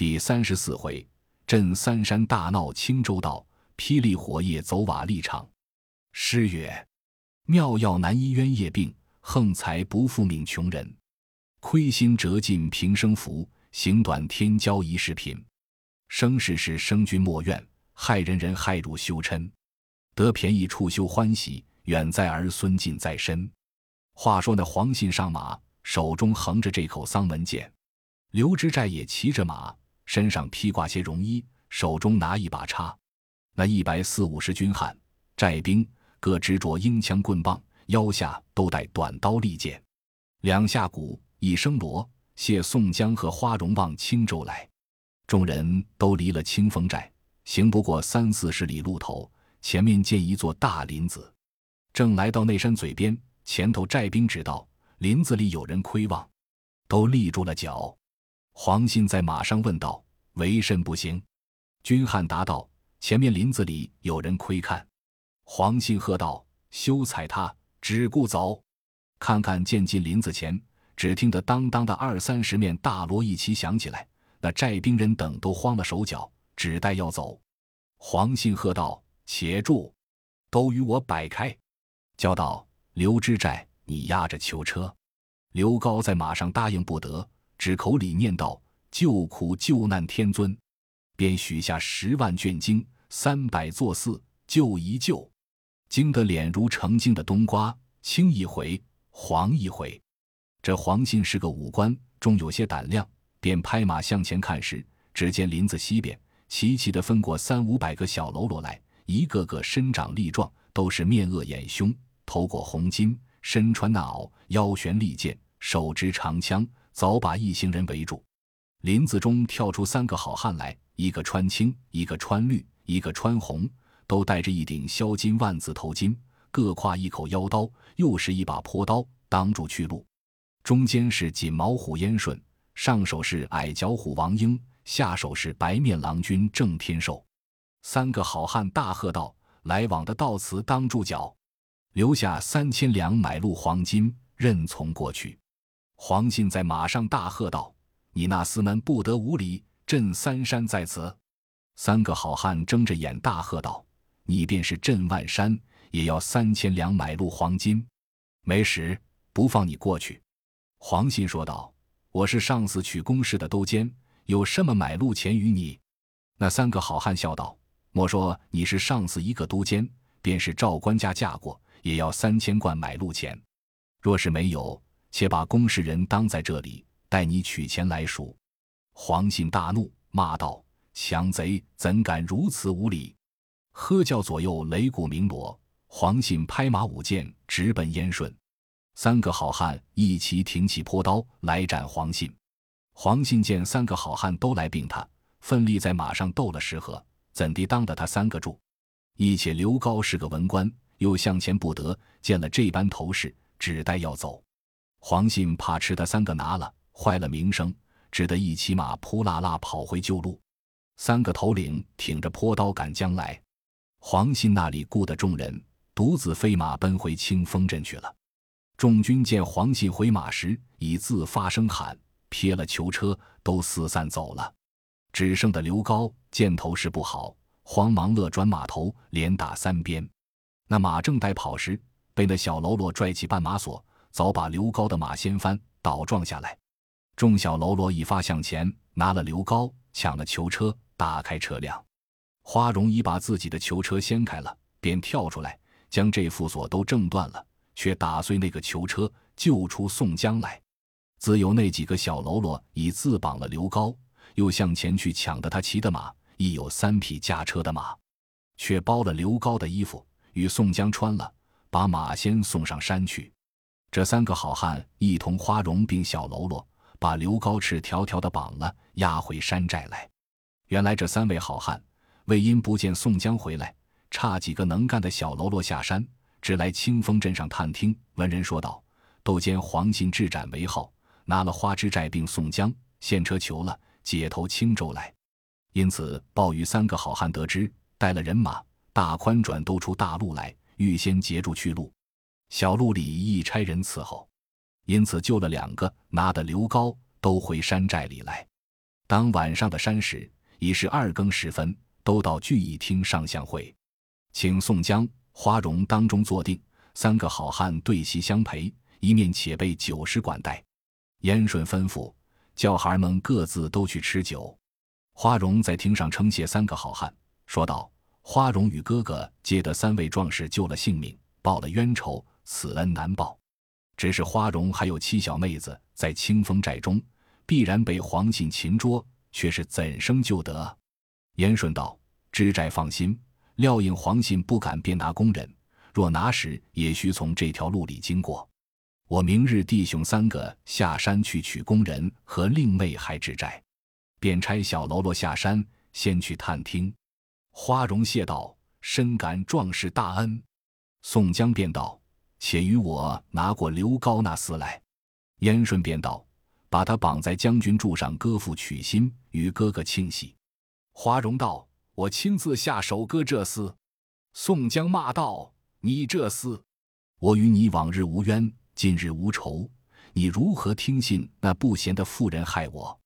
第三十四回，镇三山大闹青州道，霹雳火夜走瓦砾场。诗曰：妙药难医冤业病，横财不复命穷人。亏心折尽平生福，行短天骄一世贫。生世世生君莫怨，害人人害汝修嗔。得便宜处休欢喜，远在儿孙近在身。话说那黄信上马，手中横着这口丧门剑；刘知寨也骑着马。身上披挂些绒衣，手中拿一把叉。那一百四五十军汉寨兵，各执着缨枪棍棒，腰下都带短刀利剑。两下鼓，一声锣，谢宋江和花荣往青州来。众人都离了清风寨，行不过三四十里路头，前面见一座大林子，正来到那山嘴边，前头寨兵指道林子里有人窥望，都立住了脚。黄信在马上问道：“为甚不行？”军汉答道：“前面林子里有人窥看。”黄信喝道：“休睬他，只顾走！”看看渐进林子前，只听得当当的二三十面大锣一齐响起来，那寨兵人等都慌了手脚，只待要走。黄信喝道：“且住！都与我摆开！”叫道：“刘知寨，你压着囚车。”刘高在马上答应不得。只口里念道：“救苦救难天尊，便许下十万卷经，三百座寺，救一救。”惊得脸如成精的冬瓜，青一回，黄一回。这黄信是个武官，终有些胆量，便拍马向前看时，只见林子西边齐齐的分过三五百个小喽啰来，一个个身长力壮，都是面恶眼凶，头裹红巾，身穿那袄，腰悬利剑，手执长枪。早把一行人围住，林子中跳出三个好汉来，一个穿青，一个穿绿，一个穿红，都戴着一顶镶金万字头巾，各挎一口腰刀，又是一把朴刀，挡住去路。中间是锦毛虎燕顺，上手是矮脚虎王英，下手是白面郎君郑天寿。三个好汉大喝道：“来往的到此当住脚，留下三千两买路黄金，任从过去。”黄信在马上大喝道：“你那厮们不得无礼！镇三山在此。”三个好汉睁着眼大喝道：“你便是镇万山，也要三千两买路黄金！没时，不放你过去。”黄信说道：“我是上司取公事的都监，有什么买路钱与你？”那三个好汉笑道：“莫说你是上司一个都监，便是赵官家嫁过，也要三千贯买路钱。若是没有。”且把公事人当在这里，待你取钱来赎。黄信大怒，骂道：“强贼怎敢如此无礼！”喝叫左右擂鼓鸣锣，黄信拍马舞剑，直奔燕顺。三个好汉一齐挺起朴刀来斩黄信。黄信见三个好汉都来并他，奋力在马上斗了十合，怎地当得他三个住？一且刘高是个文官，又向前不得，见了这般头势，只待要走。黄信怕吃他三个拿了，坏了名声，只得一骑马扑啦啦跑回旧路。三个头领挺着坡刀赶将来，黄信那里顾得众人，独自飞马奔回清风镇去了。众军见黄信回马时，已自发声喊，撇了囚车，都四散走了。只剩的刘高见头势不好，慌忙勒转马头，连打三鞭。那马正待跑时，被那小喽啰拽起绊马索。早把刘高的马掀翻，倒撞下来。众小喽啰一发向前，拿了刘高，抢了囚车，打开车辆。花荣已把自己的囚车掀开了，便跳出来，将这副锁都挣断了，却打碎那个囚车，救出宋江来。自有那几个小喽啰已自绑了刘高，又向前去抢的他骑的马，亦有三匹驾车的马，却包了刘高的衣服，与宋江穿了，把马先送上山去。这三个好汉一同花荣并小喽啰，把刘高赤条条的绑了，押回山寨来。原来这三位好汉为因不见宋江回来，差几个能干的小喽啰下山，只来清风镇上探听。闻人说道：“窦监黄信智斩为号，拿了花枝寨并宋江，现车求了，解投青州来。因此鲍鱼三个好汉得知，带了人马，大宽转都出大路来，预先截住去路。”小路里一差人伺候，因此救了两个，拿的刘高都回山寨里来。当晚上的山时，已是二更时分，都到聚义厅上相会，请宋江、花荣当中坐定，三个好汉对席相陪，一面且备酒食管待。燕顺吩咐叫孩儿们各自都去吃酒。花荣在厅上称谢三个好汉，说道：“花荣与哥哥接得三位壮士救了性命，报了冤仇，此恩难报。只是花荣还有七小妹子在清风寨中，必然被黄信擒捉，却是怎生救得？”燕顺道：“知寨放心，料应黄信不敢便拿工人，若拿时，也须从这条路里经过。我明日弟兄三个下山去取工人和令妹还知寨，便差小喽啰下山先去探听。”花荣谢道：“深感壮士大恩。”宋江便道：“且与我拿过刘高那厮来。”燕顺便道：“把他绑在将军柱上，割腹取心，与哥哥庆喜。”花荣道：“我亲自下手割这厮。”宋江骂道：“你这厮！我与你往日无冤，近日无仇，你如何听信那不贤的妇人害我？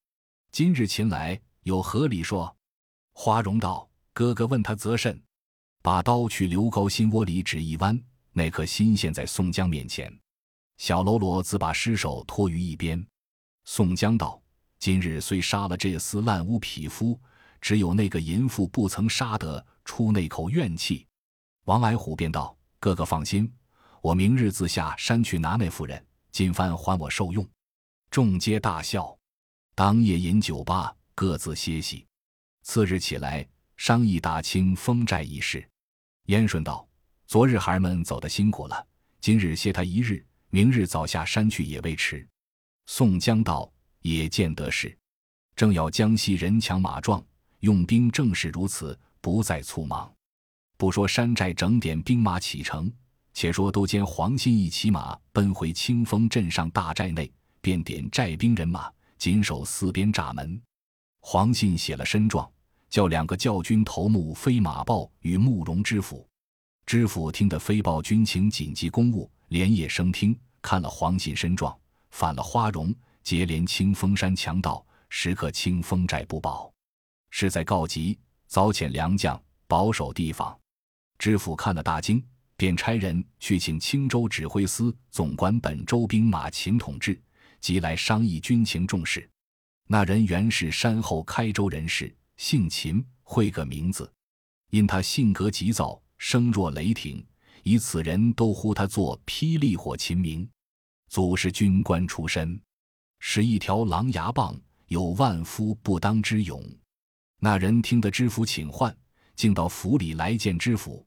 今日擒来，有何理说？”花荣道：“哥哥问他则甚？”把刀去刘高心窝里只一弯，那颗心现在宋江面前。小喽啰自把尸首拖于一边。宋江道：“今日虽杀了这厮烂污匹夫。”只有那个淫妇不曾杀得出那口怨气，王矮虎便道：“哥哥放心，我明日自下山去拿那妇人，今番还我受用。”众皆大笑。当夜饮酒罢，各自歇息。次日起来商议打清风寨一事。燕顺道：“昨日孩儿们走得辛苦了，今日歇他一日，明日早下山去也未迟。”宋江道：“也见得是，正要江西人强马壮。”用兵正是如此，不再匆忙。不说山寨整点兵马启程，且说都监黄信一骑马奔回清风镇上大寨内，便点寨兵人马紧守四边栅门。黄信写了申状，叫两个教军头目飞马报与慕容知府。知府听得飞报军情紧急公务，连夜升听，看了黄信身状，反了花荣，结连清风山强盗，时刻清风寨不保。是在告急，早遣良将保守地方。知府看了大惊，便差人去请青州指挥司总管本州兵马秦统制，即来商议军情重事。那人原是山后开州人士，姓秦，会个名字。因他性格急躁，声若雷霆，以此人都呼他做霹雳火秦明。祖是军官出身，使一条狼牙棒，有万夫不当之勇。那人听得知府请唤，竟到府里来见知府。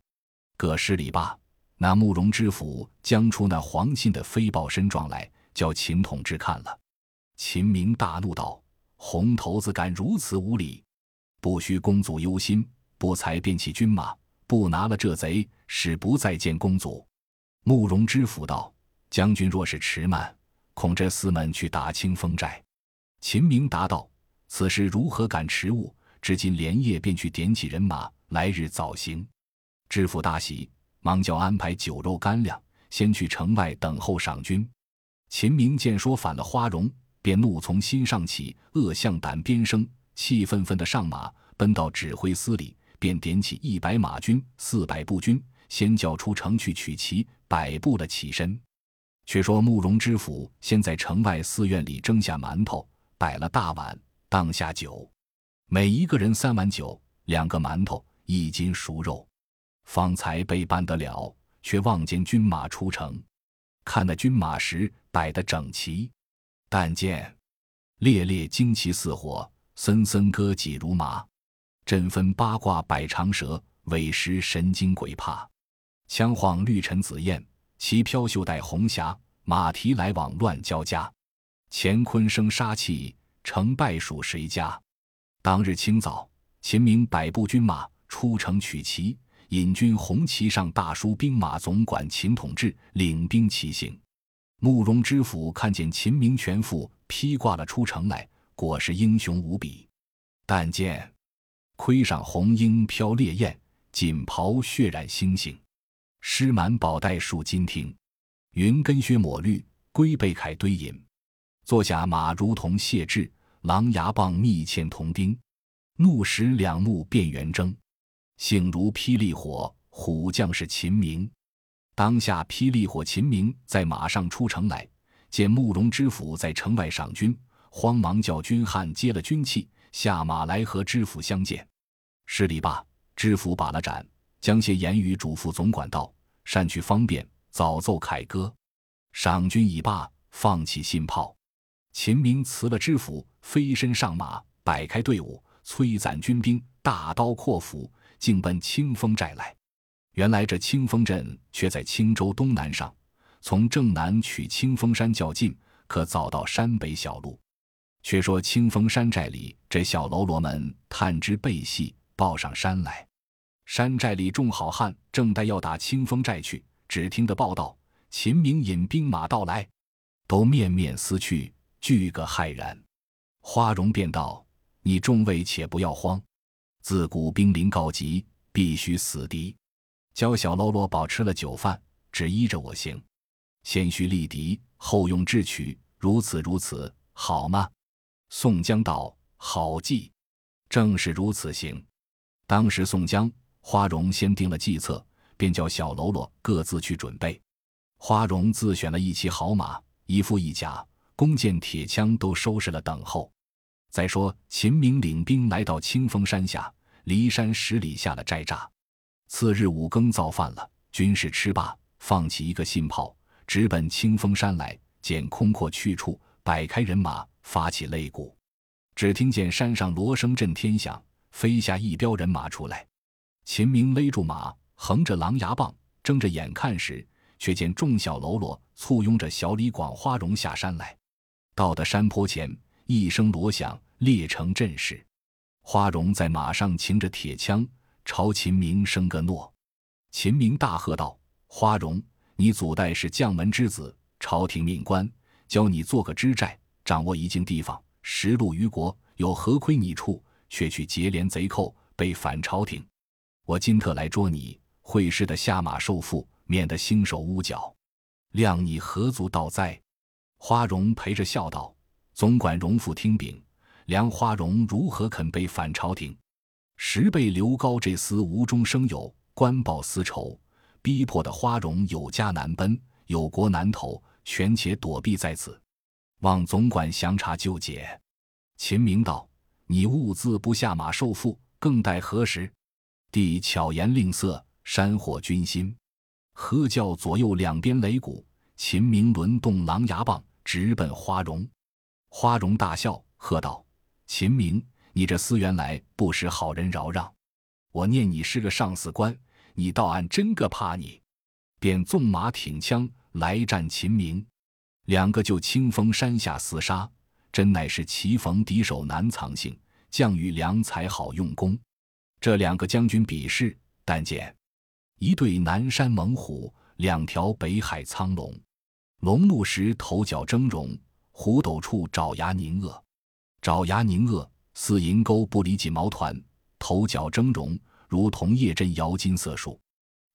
各施礼罢，那慕容知府将出那黄信的飞报申状来，叫秦统之看了。秦明大怒道：“红头子敢如此无礼！不须公祖忧心，不才便起军马，不拿了这贼，使不再见公祖。”慕容知府道：“将军若是迟慢，恐这厮们去打清风寨。”秦明答道：“此事如何敢迟误？”至今连夜便去点起人马，来日早行。知府大喜，忙叫安排酒肉干粮，先去城外等候赏军。秦明见说反了花荣，便怒从心上起，恶向胆边生，气愤愤的上马，奔到指挥司里，便点起一百马军、四百步军，先叫出城去取旗，摆布了起身。却说慕容知府先在城外寺院里蒸下馒头，摆了大碗，当下酒。每一个人三碗酒，两个馒头，一斤熟肉，方才备办得了。却望见军马出城，看那军马时摆得整齐，但见烈烈旌旗似火，森森戈戟如麻，阵分八卦百长蛇，尾时神经鬼怕。枪晃绿尘紫焰，旗飘袖带红霞，马蹄来往乱交加。乾坤生杀气，成败属谁家？当日清早，秦明百步军马出城取旗，引军红旗上大书“兵马总管秦统志领兵骑行”。慕容知府看见秦明全副披挂了出城来，果是英雄无比。但见盔上红缨飘烈焰，锦袍血染星星，狮满宝带束金听，云根靴抹绿，龟背铠堆银，坐下马如同谢志。狼牙棒密嵌铜钉，怒时两目变圆睁，性如霹雳火。虎将是秦明。当下霹雳火秦明在马上出城来，见慕容知府在城外赏军，慌忙叫军汉接了军器，下马来和知府相见。施礼罢，知府把了盏，将些言语嘱咐总管道：“善去方便，早奏凯歌。”赏军已罢，放起信炮。秦明辞了知府，飞身上马，摆开队伍，催攒军兵，大刀阔斧，径奔清风寨来。原来这清风镇却在青州东南上，从正南取清风山较近，可早到山北小路。却说清风山寨里这小喽啰们探知背细，报上山来。山寨里众好汉正待要打清风寨去，只听得报道：秦明引兵马到来，都面面思去，俱个骇然。花荣便道：“你众位且不要慌，自古兵临告急，必须死敌。”教小喽啰饱吃了酒饭，只依着我行。先须立敌，后用智取，如此如此，好吗？宋江道：“好计，正是如此行。”当时宋江、花荣先定了计策，便叫小喽啰各自去准备。花荣自选了一骑好马，一副一甲，弓箭、铁枪都收拾了，等候。再说秦明领兵来到清风山下，离山十里下了寨栅。次日五更造饭了，军士吃罢，放起一个信炮，直奔清风山来。见空阔去处，摆开人马，发起擂鼓。只听见山上锣声震天响，飞下一彪人马出来。秦明勒住马，横着狼牙棒，睁着眼看时，却见众小喽啰簇拥着小李广、花荣下山来。到的山坡前，一声锣响，列成阵势。花荣在马上擎着铁枪。朝秦明生个诺，秦明大喝道：“花荣，你祖代是将门之子，朝廷命官，教你做个知寨，掌握一境地方，实录于国，有何亏你处？却去结连贼寇，被反朝廷。我今特来捉你，会师的下马受缚，免得兴手污脚，谅你何足道哉？”花荣陪着笑道：“总管荣父听禀，梁花荣如何肯被反朝廷？”十倍刘高这厮无中生有，官报私仇，逼迫的花荣有家难奔，有国难投，权且躲避在此，望总管详查究解。秦明道：“你兀自不下马受缚，更待何时？”帝巧言令色，煽惑军心，喝叫左右两边擂鼓。秦明轮动狼牙棒，直奔花荣。花荣大笑，喝道：“秦明！”你这厮原来不识好人饶让，我念你是个上司官，你倒俺真个怕你，便纵马挺枪来战秦明，两个就清风山下厮杀，真乃是棋逢敌手难藏性，将遇良才好用功。这两个将军比试，但见一对南山猛虎，两条北海苍龙，龙怒时头角峥嵘，虎斗处爪牙凝恶，爪牙凝恶。似银钩不离锦毛团，头角峥嵘，如同叶阵摇金色树。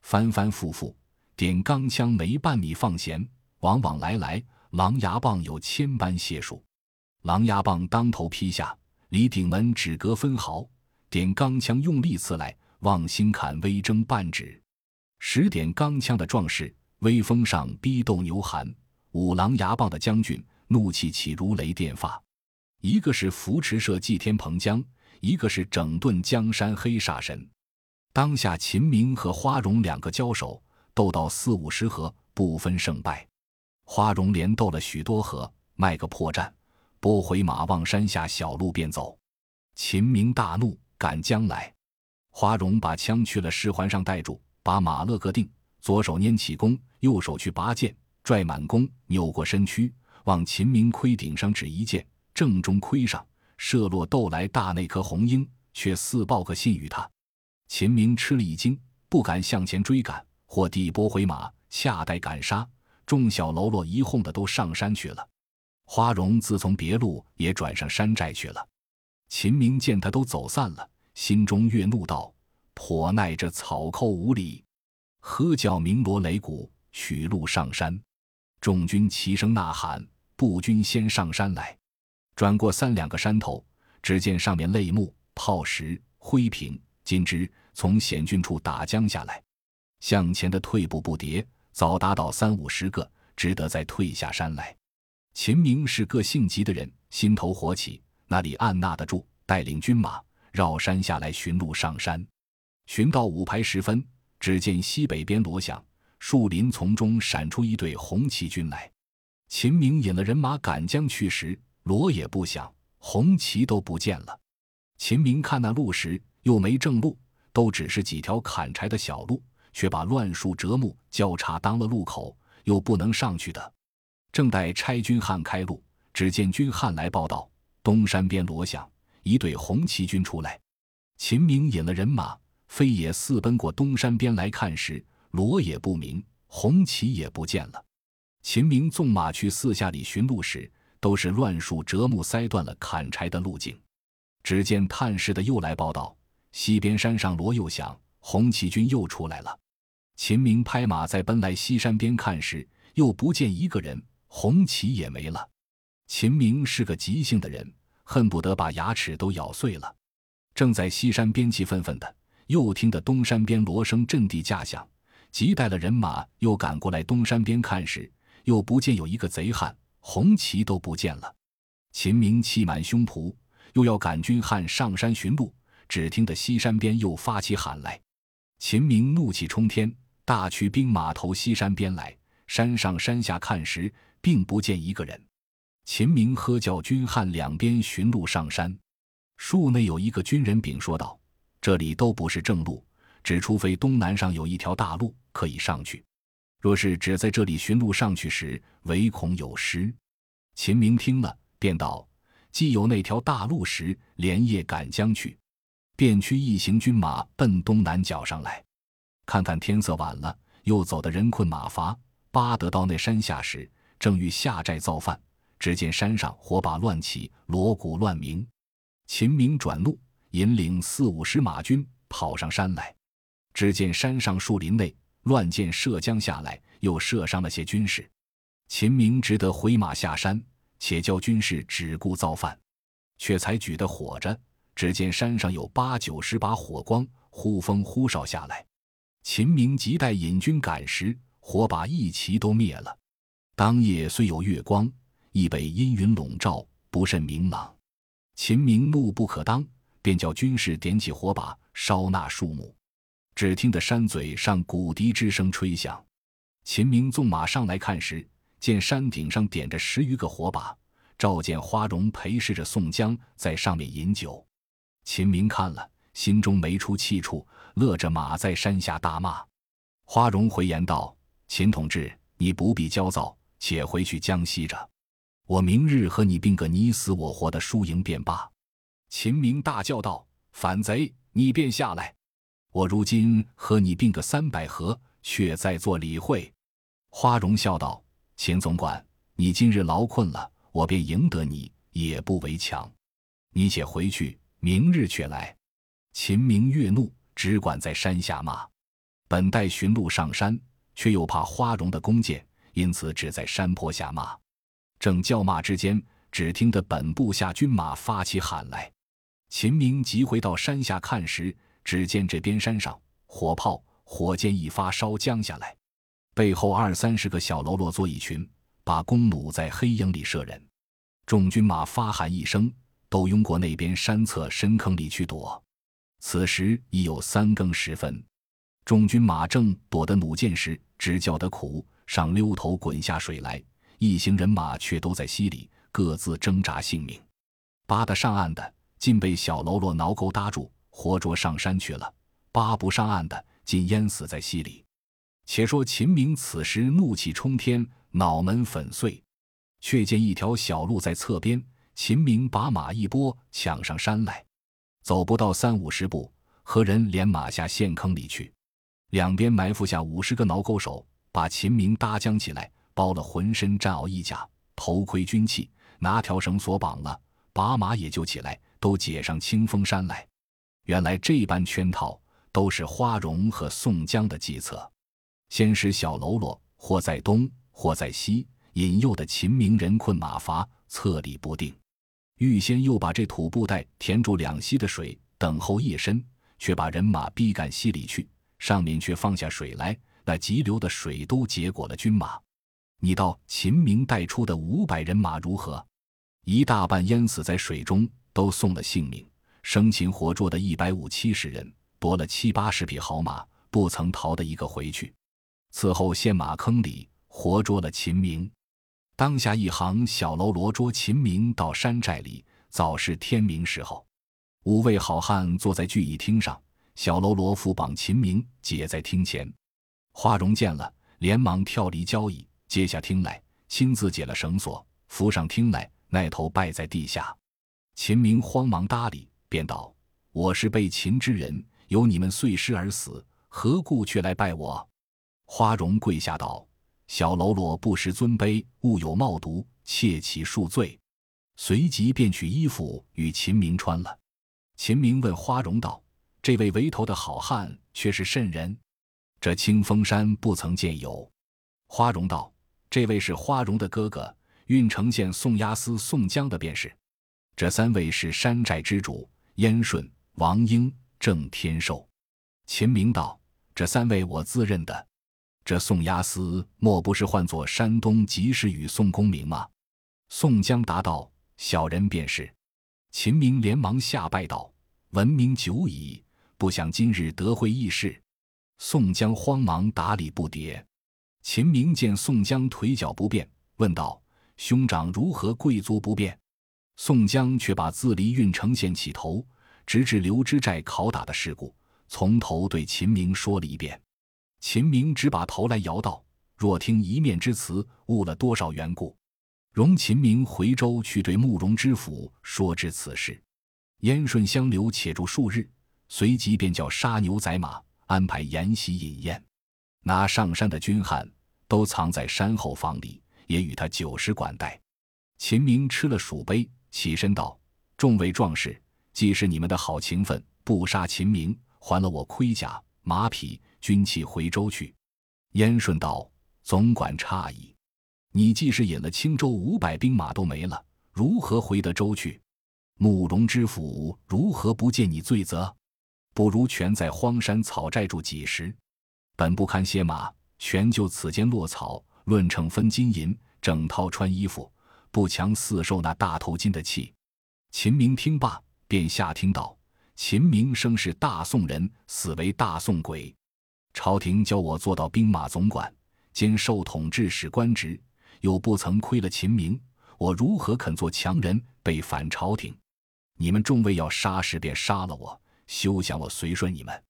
翻反复复，点钢枪没半米放弦，往往来来，狼牙棒有千般解数。狼牙棒当头劈下，离顶门只隔分毫；点钢枪用力刺来，望星坎微睁半指。十点钢枪的壮士，威风上逼斗牛寒；五狼牙棒的将军，怒气起如雷电发。一个是扶持社祭天蓬江，一个是整顿江山黑煞神。当下秦明和花荣两个交手，斗到四五十合，不分胜败。花荣连斗了许多合，卖个破绽，拨回马往山下小路便走。秦明大怒，赶将来。花荣把枪去了尸环上带住，把马勒个定，左手拈起弓，右手去拔剑，拽满弓，扭过身躯，往秦明盔顶上指一箭。正中盔上射落斗来大那颗红缨，却似报个信与他。秦明吃了一惊，不敢向前追赶，或地拨回马，恰待赶杀。众小喽啰一哄的都上山去了。花荣自从别路也转上山寨去了。秦明见他都走散了，心中越怒道：“颇耐这草寇无礼！”喝叫鸣锣擂鼓，取路上山。众军齐声呐喊，步军先上山来。转过三两个山头，只见上面泪木、炮石、灰瓶、金枝从险峻处打将下来，向前的退步不迭，早达到三五十个，只得再退下山来。秦明是个性急的人，心头火起，哪里按捺得住？带领军马绕山下来寻路上山。寻到五排时分，只见西北边锣响，树林从中闪出一队红旗军来。秦明引了人马赶将去时，锣也不响，红旗都不见了。秦明看那路时，又没正路，都只是几条砍柴的小路，却把乱树折木交叉当了路口，又不能上去的。正待差军汉开路，只见军汉来报道：东山边锣响，一队红旗军出来。秦明引了人马，飞也四奔过东山边来看时，锣也不鸣，红旗也不见了。秦明纵马去四下里寻路时，都是乱树折木塞断了砍柴的路径。只见探视的又来报道：西边山上锣又响，红旗军又出来了。秦明拍马在奔来西山边看时，又不见一个人。红旗也没了。秦明是个急性的人，恨不得把牙齿都咬碎了。正在西山边气愤愤的，又听得东山边锣声震地架响，急带了人马又赶过来东山边看时，又不见有一个贼汉，红旗都不见了。秦明气满胸脯，又要赶军汉上山寻路，只听得西山边又发起喊来。秦明怒气冲天，大驱兵马投西山边来。山上山下看时，并不见一个人。秦明喝叫军汉两边寻路上山。树内有一个军人禀说道：“这里都不是正路，只除非东南上有一条大路可以上去。若是只在这里寻路上去时，唯恐有失。”秦明听了，便道：“既有那条大路时，连夜赶将去。”便驱一行军马奔东南角上来。看看天色晚了，又走得人困马乏。巴德到那山下时，正欲下寨造饭，只见山上火把乱起，锣鼓乱鸣。秦明转怒，引领四五十马军跑上山来。只见山上树林内乱箭射将下来，又射伤了些军士。秦明只得回马下山，且叫军士只顾造饭，却才举得火着。只见山上有八九十把火光，呼风呼哨下来。秦明急待引军赶时。火把一齐都灭了。当夜虽有月光，亦被阴云笼罩，不甚明朗。秦明怒不可当，便叫军士点起火把烧那树木。只听得山嘴上鼓笛之声吹响。秦明纵马上来看时，见山顶上点着十余个火把，照见花荣陪侍着宋江在上面饮酒。秦明看了，心中没出气处，勒着马在山下大骂。花荣回言道。秦同志，你不必焦躁，且回去江西着。我明日和你并个你死我活的输赢便罢。秦明大叫道：“反贼，你便下来！我如今和你并个三百合，却在做理会。”花荣笑道：“秦总管，你今日劳困了，我便赢得你，也不为强。你且回去，明日却来。”秦明越怒，只管在山下骂。本待寻路上山。却又怕花荣的弓箭，因此只在山坡下骂。正叫骂之间，只听得本部下军马发起喊来。秦明急回到山下看时，只见这边山上火炮、火箭一发烧将下来，背后二三十个小喽啰作一群，把弓弩在黑影里射人。众军马发喊一声，都拥过那边山侧深坑里去躲。此时已有三更时分。众军马正躲得弩箭时，只叫得苦，上溜头滚下水来。一行人马却都在溪里各自挣扎性命。扒得上岸的，竟被小喽啰挠钩搭住，活捉上山去了；扒不上岸的，竟淹死在溪里。且说秦明此时怒气冲天，脑门粉碎，却见一条小路在侧边。秦明把马一拨，抢上山来，走不到三五十步，何人连马下陷坑里去。两边埋伏下五十个挠钩手，把秦明搭将起来，包了浑身战袄衣甲、头盔军器，拿条绳索绑了，把马也就起来，都解上清风山来。原来这般圈套，都是花荣和宋江的计策。先使小喽啰或在东，或在西，引诱的秦明人困马乏，策力不定。预先又把这土布袋填住两溪的水，等候夜深，却把人马逼赶溪里去，上面却放下水来，那急流的水都结果了军马。你道秦明带出的五百人马如何？一大半淹死在水中，都送了性命；生擒活捉的一百五七十人，夺了七八十匹好马，不曾逃的一个回去。此后陷马坑里，活捉了秦明。当下一行小喽啰捉秦明到山寨里，早是天明时候。五位好汉坐在聚义厅上，小喽啰缚绑秦明，解在厅前。花荣见了，连忙跳离交椅，接下厅来，亲自解了绳索，扶上厅来，那头拜在地下。秦明慌忙搭理，便道：“我是被擒之人，有你们碎尸而死，何故却来拜我？”花荣跪下道。小喽啰不识尊卑，误有冒渎，切其恕罪。随即便取衣服与秦明穿了。秦明问花荣道：“这位围头的好汉却是甚人？这清风山不曾见有。”花荣道：“这位是花荣的哥哥，郓城县宋押司宋江的便是。这三位是山寨之主：燕顺、王英、郑天寿。”秦明道：“这三位我自认的。”这宋押司莫不是唤作山东及时雨宋公明吗？宋江答道：“小人便是。”秦明连忙下拜道：“闻名久矣，不想今日得会义士。”宋江慌忙打礼不迭。秦明见宋江腿脚不便，问道：“兄长如何贵足不便？”宋江却把自离郓城县起头，直至刘知寨拷打的事故，从头对秦明说了一遍。秦明只把头来摇道：“若听一面之词，误了多少缘故。”容秦明回州去对慕容知府说知此事。燕顺相留且住数日，随即便叫杀牛宰马，安排筵席饮宴。拿上山的军汉都藏在山后房里，也与他酒食管待。秦明吃了数杯，起身道：“众位壮士，既是你们的好情分，不杀秦明，还了我盔甲马匹。”军器回州去，燕顺道：“总管诧异，你既是引了青州五百兵马都没了，如何回得州去？慕容知府如何不见你罪责？不如全在荒山草寨住几时？本不堪歇马，全就此间落草，论秤分金银，整套穿衣服，不强似受那大头巾的气。”秦明听罢，便下听道：“秦明生是大宋人，死为大宋鬼。”朝廷叫我做到兵马总管，兼受统制使官职，又不曾亏了秦明，我如何肯做强人，背反朝廷？你们众位要杀时便杀了我，休想我随顺你们。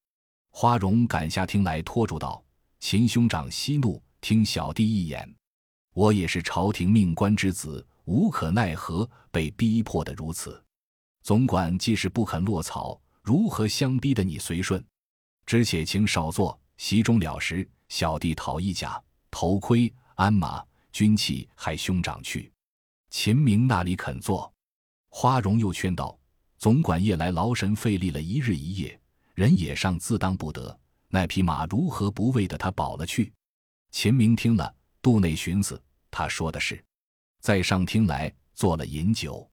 花荣赶下厅来，拖住道：“秦兄长息怒，听小弟一言。我也是朝廷命官之子，无可奈何，被逼迫的如此。总管既是不肯落草，如何相逼的你随顺？只且请少坐。”席中了时，小弟讨一甲、头盔、鞍马、军器，还兄长去。秦明那里肯做？花荣又劝道：“总管夜来劳神费力了一日一夜，人也上自当不得。那匹马如何不为得他保了去？”秦明听了，肚内寻思，他说的是。在上厅来做了饮酒，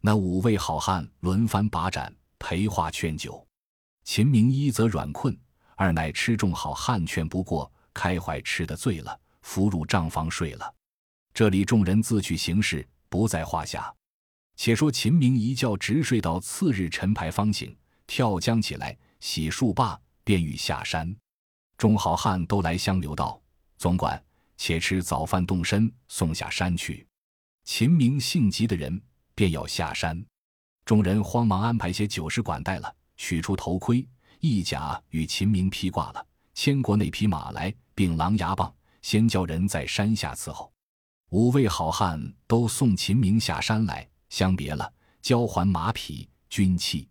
那五位好汉轮番把盏陪话劝酒。秦明一则软困。二乃吃重好汉劝不过，开怀吃得醉了，伏入帐房睡了。这里众人自去行事，不在话下。且说秦明一觉直睡到次日晨牌方醒，跳江起来，洗漱罢，便欲下山。众好汉都来相留道：“总管，且吃早饭动身，送下山去。”秦明性急的人，便要下山。众人慌忙安排些酒食管待了，取出头盔。一甲与秦明披挂了，牵过那匹马来，并狼牙棒，先叫人在山下伺候。五位好汉都送秦明下山来，相别了，交还马匹军器。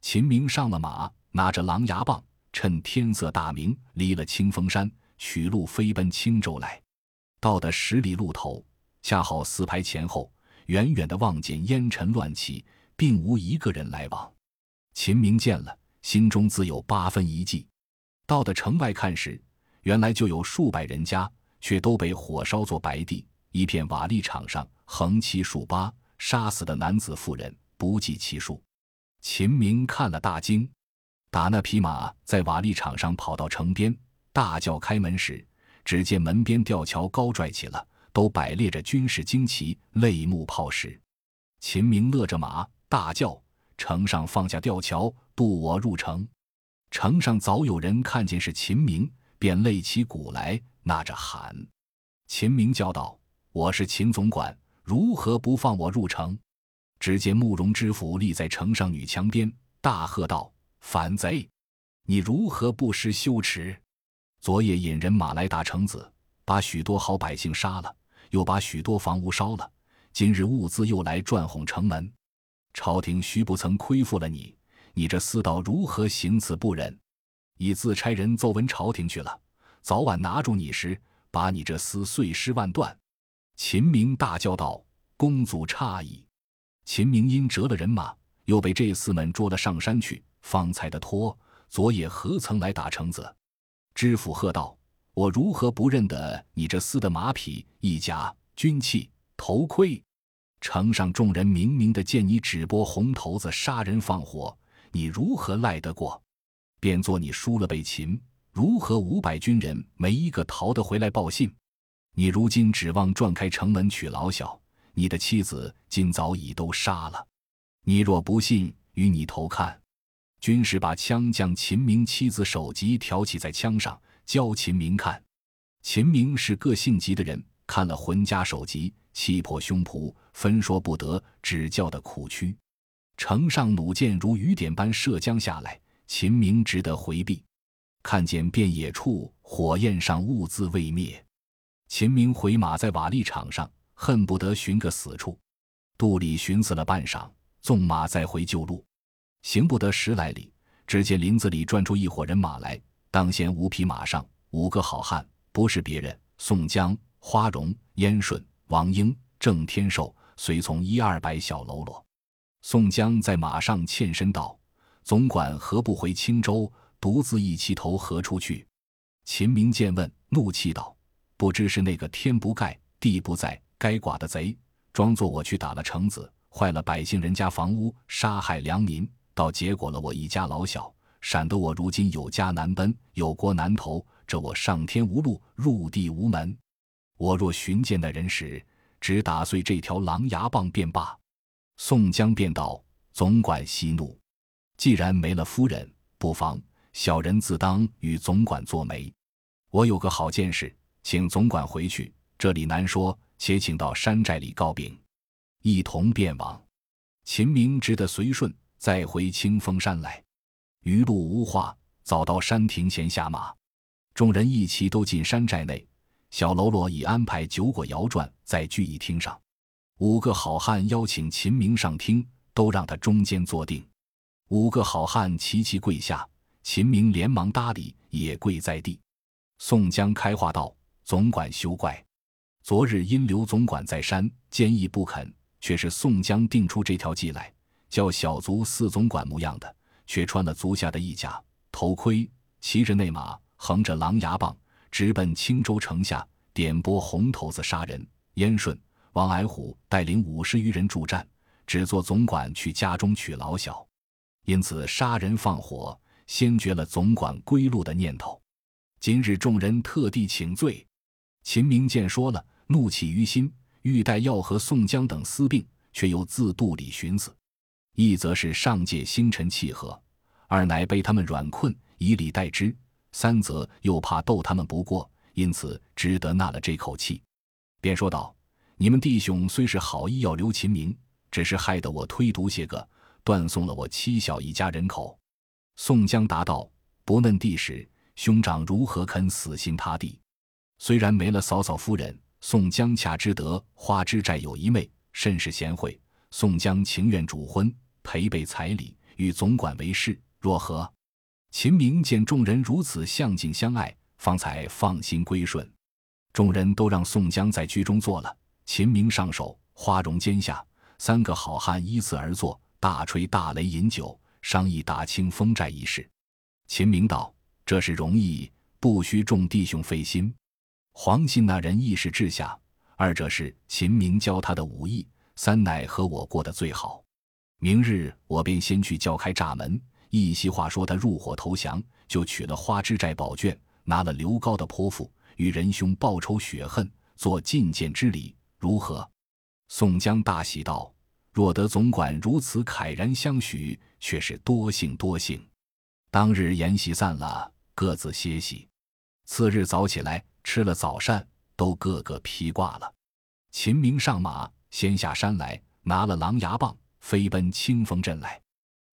秦明上了马，拿着狼牙棒，趁天色大明，离了清风山，取路飞奔青州来。到的十里路头，恰好四排前后，远远的望见烟尘乱起，并无一个人来往。秦明见了。心中自有八分一计，到的城外看时，原来就有数百人家，却都被火烧作白地，一片瓦砾场上横七竖八，杀死的男子妇人不计其数。秦明看了大惊，打那匹马在瓦砾场上跑到城边，大叫开门时，只见门边吊桥高拽起了，都摆列着军事旌旗、泪目炮石。秦明勒着马，大叫：“城上放下吊桥，渡我入城！”城上早有人看见是秦明，便擂起鼓来，呐着喊。秦明叫道：“我是秦总管，如何不放我入城？”只见慕容知府立在城上女墙边，大喝道：“反贼！你如何不识羞耻？昨夜引人马来打城子，把许多好百姓杀了，又把许多房屋烧了。今日物资又来转哄城门，朝廷须不曾亏负了你。”你这厮道如何行此不忍？已自差人奏闻朝廷去了，早晚拿住你时，把你这厮碎尸万段。秦明大叫道：“公祖诧异！”秦明因折了人马，又被这厮们捉了上山去，方才的托。昨夜何曾来打城子？知府喝道：“我如何不认得你这厮的马匹、衣甲、军器、头盔？城上众人明明的见你只拨红头子杀人放火。”你如何赖得过？便做你输了被擒，如何五百军人没一个逃得回来报信？你如今指望撞开城门取老小，你的妻子今早已都杀了。你若不信，与你头看。军士把枪将秦明妻子首级挑起在枪上，教秦明看。秦明是个性急的人，看了浑家首级，气破胸脯，分说不得，只叫得苦屈。城上弩箭如雨点般射将下来，秦明只得回避。看见遍野处火焰上物自未灭，秦明回马在瓦砾场上，恨不得寻个死处。肚里寻思了半晌，纵马再回旧路，行不得十来里，只见林子里转出一伙人马来。当先五匹马上五个好汉，不是别人，宋江、花荣、燕顺、王英、郑天寿，随从一二百小喽啰。宋江在马上欠身道：“总管何不回青州，独自一骑头何处去？”秦明见问，怒气道：“不知是那个天不盖地不在该剐的贼，装作我去打了城子，坏了百姓人家房屋，杀害良民，倒结果了我一家老小，闪得我如今有家难奔，有国难投，这我上天无路，入地无门。我若寻见那人时，只打碎这条狼牙棒便罢。”宋江便道：“总管息怒，既然没了夫人，不妨小人自当与总管做媒。我有个好见识，请总管回去，这里难说，且请到山寨里告禀，一同便往。”秦明只得随顺，再回清风山来。余路无话，早到山亭前下马，众人一齐都进山寨内。小喽啰已安排酒果摇转在聚义厅上。五个好汉邀请秦明上厅，都让他中间坐定。五个好汉齐齐跪下，秦明连忙搭理，也跪在地。宋江开话道：“总管休怪，昨日因刘总管在山坚毅不肯，却是宋江定出这条计来，叫小卒四总管模样的，却穿了足下的衣甲、头盔，骑着内马，横着狼牙棒，直奔青州城下，点拨红头子杀人。燕顺。”王矮虎带领五十余人助战，只做总管去家中取老小，因此杀人放火，先绝了总管归路的念头。今日众人特地请罪，秦明见说了，怒气于心，欲待要和宋江等私并，却又自肚里寻思：一则是上界星辰契合，二乃被他们软困，以礼待之；三则又怕斗他们不过，因此只得纳了这口气，便说道。你们弟兄虽是好意要留秦明，只是害得我推毒些个，断送了我妻小一家人口。宋江答道：“不嫩地时，兄长如何肯死心塌地？虽然没了嫂嫂夫人，宋江恰知得花枝寨有一妹，甚是贤惠。宋江情愿主婚，赔备彩礼，与总管为氏，若何？”秦明见众人如此相敬相爱，方才放心归顺。众人都让宋江在居中坐了。秦明上手，花荣肩下，三个好汉依次而坐，大吹大擂，饮酒，商议打清风寨一事。秦明道：“这事容易，不需众弟兄费心。”黄信那人一时治下，二者是秦明教他的武艺，三奶和我过得最好。明日我便先去叫开闸门，一席话说他入伙投降，就取了花枝寨宝卷，拿了刘高的泼妇，与仁兄报仇雪恨，做觐见之礼，如何？”宋江大喜道：“若得总管如此慨然相许，却是多幸多幸。”当日筵席散了，各自歇息。次日早起来，吃了早膳，都个个披挂了。秦明上马，先下山来，拿了狼牙棒。飞奔清风镇来。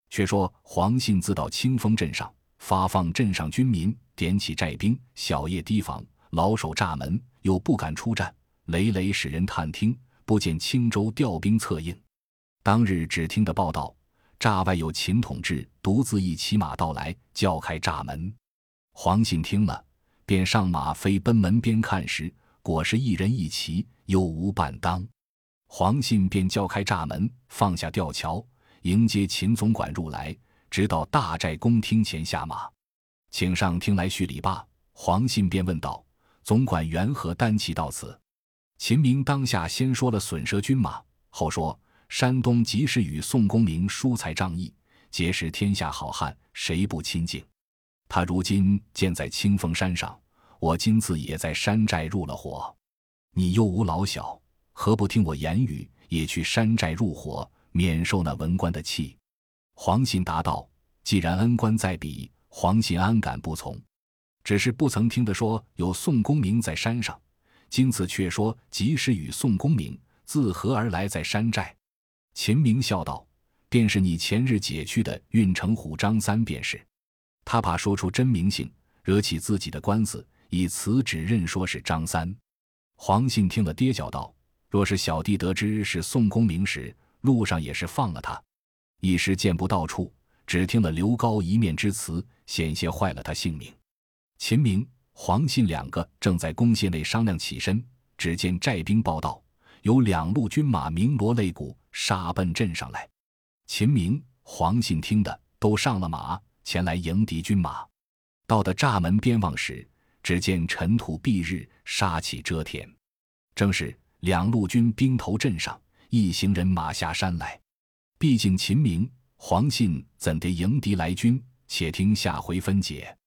却说黄信自到清风镇上，发放镇上军民，点起寨兵，小夜提防，老守栅门，又不敢出战，累累使人探听，不见青州调兵策应。当日只听得报道，栅外有秦统制独自一骑马到来，叫开栅门。黄信听了，便上马飞奔门边看时，果是一人一骑，又无半当。黄信便叫开栅门，放下吊桥，迎接秦总管入来，直到大寨公厅前下马，请上厅来叙礼罢。黄信便问道：“总管缘何单骑到此？”秦明当下先说了损折军马，后说：“山东及时与宋公明疏财仗义，结识天下好汉，谁不亲近？他如今建在清风山上，我今次也在山寨入了伙，你又无老小。”何不听我言语，也去山寨入伙，免受那文官的气？黄信答道：“既然恩官在彼，黄信安敢不从？只是不曾听得说有宋公明在山上，今次却说及时与宋公明自何而来在山寨？”秦明笑道：“便是你前日解去的运城虎张三便是。他怕说出真名姓，惹起自己的官司，以此指认说是张三。”黄信听了，跌脚道。若是小弟得知是宋公明时，路上也是放了他，一时见不到处，只听了刘高一面之词，险些坏了他性命。秦明、黄信两个正在公廨内商量起身，只见寨兵报道，有两路军马鸣锣擂鼓，杀奔镇上来。秦明、黄信听的都上了马，前来迎敌军马。到的栅门边望时，只见尘土蔽日，杀气遮天，正是。两路军兵头镇上，一行人马下山来。毕竟秦明、黄信怎得迎敌来军？且听下回分解。